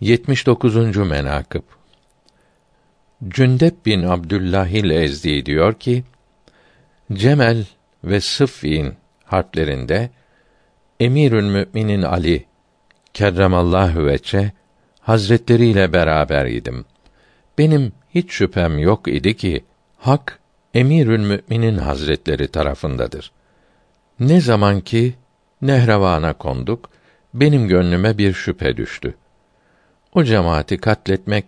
79. menakıb Cündep bin Abdüllahil Ezdi diyor ki, Cemel ve Sıffin harplerinde Emirül Müminin Ali kerremallahu veçe hazretleriyle beraber idim. Benim hiç şüphem yok idi ki hak Emirül Müminin Hazretleri tarafındadır. Ne zaman ki Nehrevan'a konduk, benim gönlüme bir şüphe düştü. O cemaati katletmek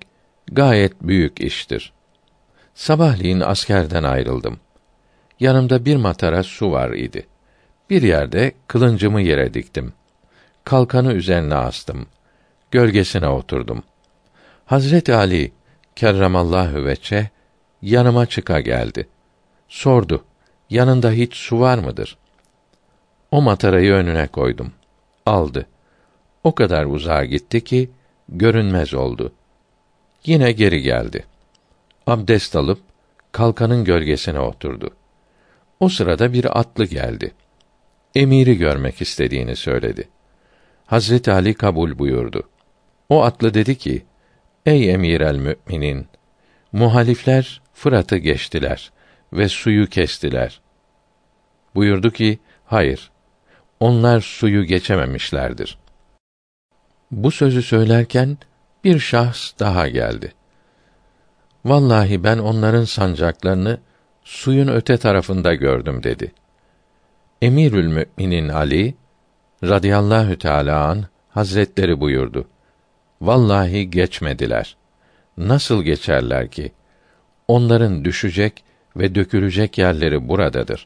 gayet büyük iştir. Sabahleyin askerden ayrıldım. Yanımda bir matara su var idi. Bir yerde kılıncımı yere diktim. Kalkanı üzerine astım. Gölgesine oturdum. Hazret Ali kerremallahu veçe yanıma çıka geldi. Sordu. Yanında hiç su var mıdır? O matarayı önüne koydum. Aldı. O kadar uzağa gitti ki görünmez oldu. Yine geri geldi. Abdest alıp kalkanın gölgesine oturdu. O sırada bir atlı geldi. Emiri görmek istediğini söyledi. Hazreti Ali kabul buyurdu. O atlı dedi ki: Ey emir el müminin, muhalifler Fırat'ı geçtiler ve suyu kestiler. Buyurdu ki: Hayır. Onlar suyu geçememişlerdir. Bu sözü söylerken bir şahs daha geldi. Vallahi ben onların sancaklarını suyun öte tarafında gördüm dedi. Emirül Müminin Ali radıyallahu teâlâ an hazretleri buyurdu. Vallahi geçmediler. Nasıl geçerler ki? Onların düşecek ve dökülecek yerleri buradadır.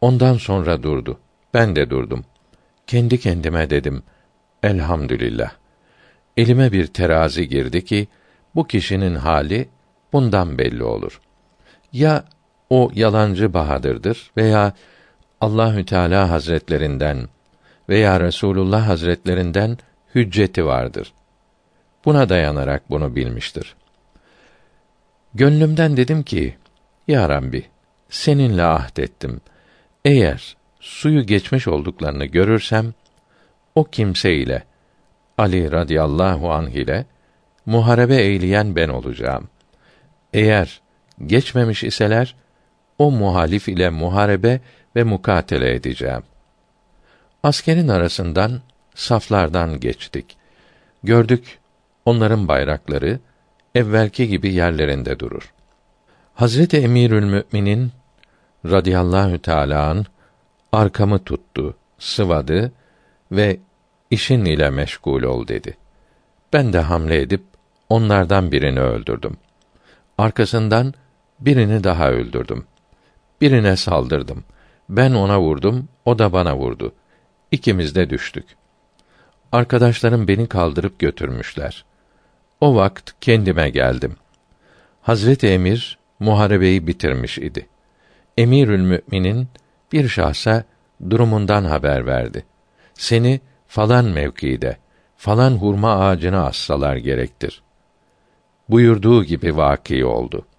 Ondan sonra durdu. Ben de durdum. Kendi kendime dedim: Elhamdülillah. Elime bir terazi girdi ki bu kişinin hali bundan belli olur. Ya o yalancı Bahadır'dır veya Allahü Teala Hazretlerinden veya Resulullah Hazretlerinden hücceti vardır. Buna dayanarak bunu bilmiştir. Gönlümden dedim ki, Ya Rabbi, seninle ahdettim. Eğer suyu geçmiş olduklarını görürsem, o kimse ile, Ali radıyallahu anh ile, muharebe eyleyen ben olacağım. Eğer geçmemiş iseler, o muhalif ile muharebe ve mukatele edeceğim. Askerin arasından, saflardan geçtik. Gördük, onların bayrakları, evvelki gibi yerlerinde durur. Hazreti Emirül Müminin radıyallahu teâlâ an, arkamı tuttu, sıvadı ve işin ile meşgul ol dedi. Ben de hamle edip onlardan birini öldürdüm. Arkasından birini daha öldürdüm. Birine saldırdım. Ben ona vurdum, o da bana vurdu. İkimiz de düştük. Arkadaşlarım beni kaldırıp götürmüşler. O vakt kendime geldim. Hazreti Emir muharebeyi bitirmiş idi. Emirül Müminin bir şahsa durumundan haber verdi. Seni falan mevkide, falan hurma ağacına assalar gerektir. Buyurduğu gibi vaki oldu.''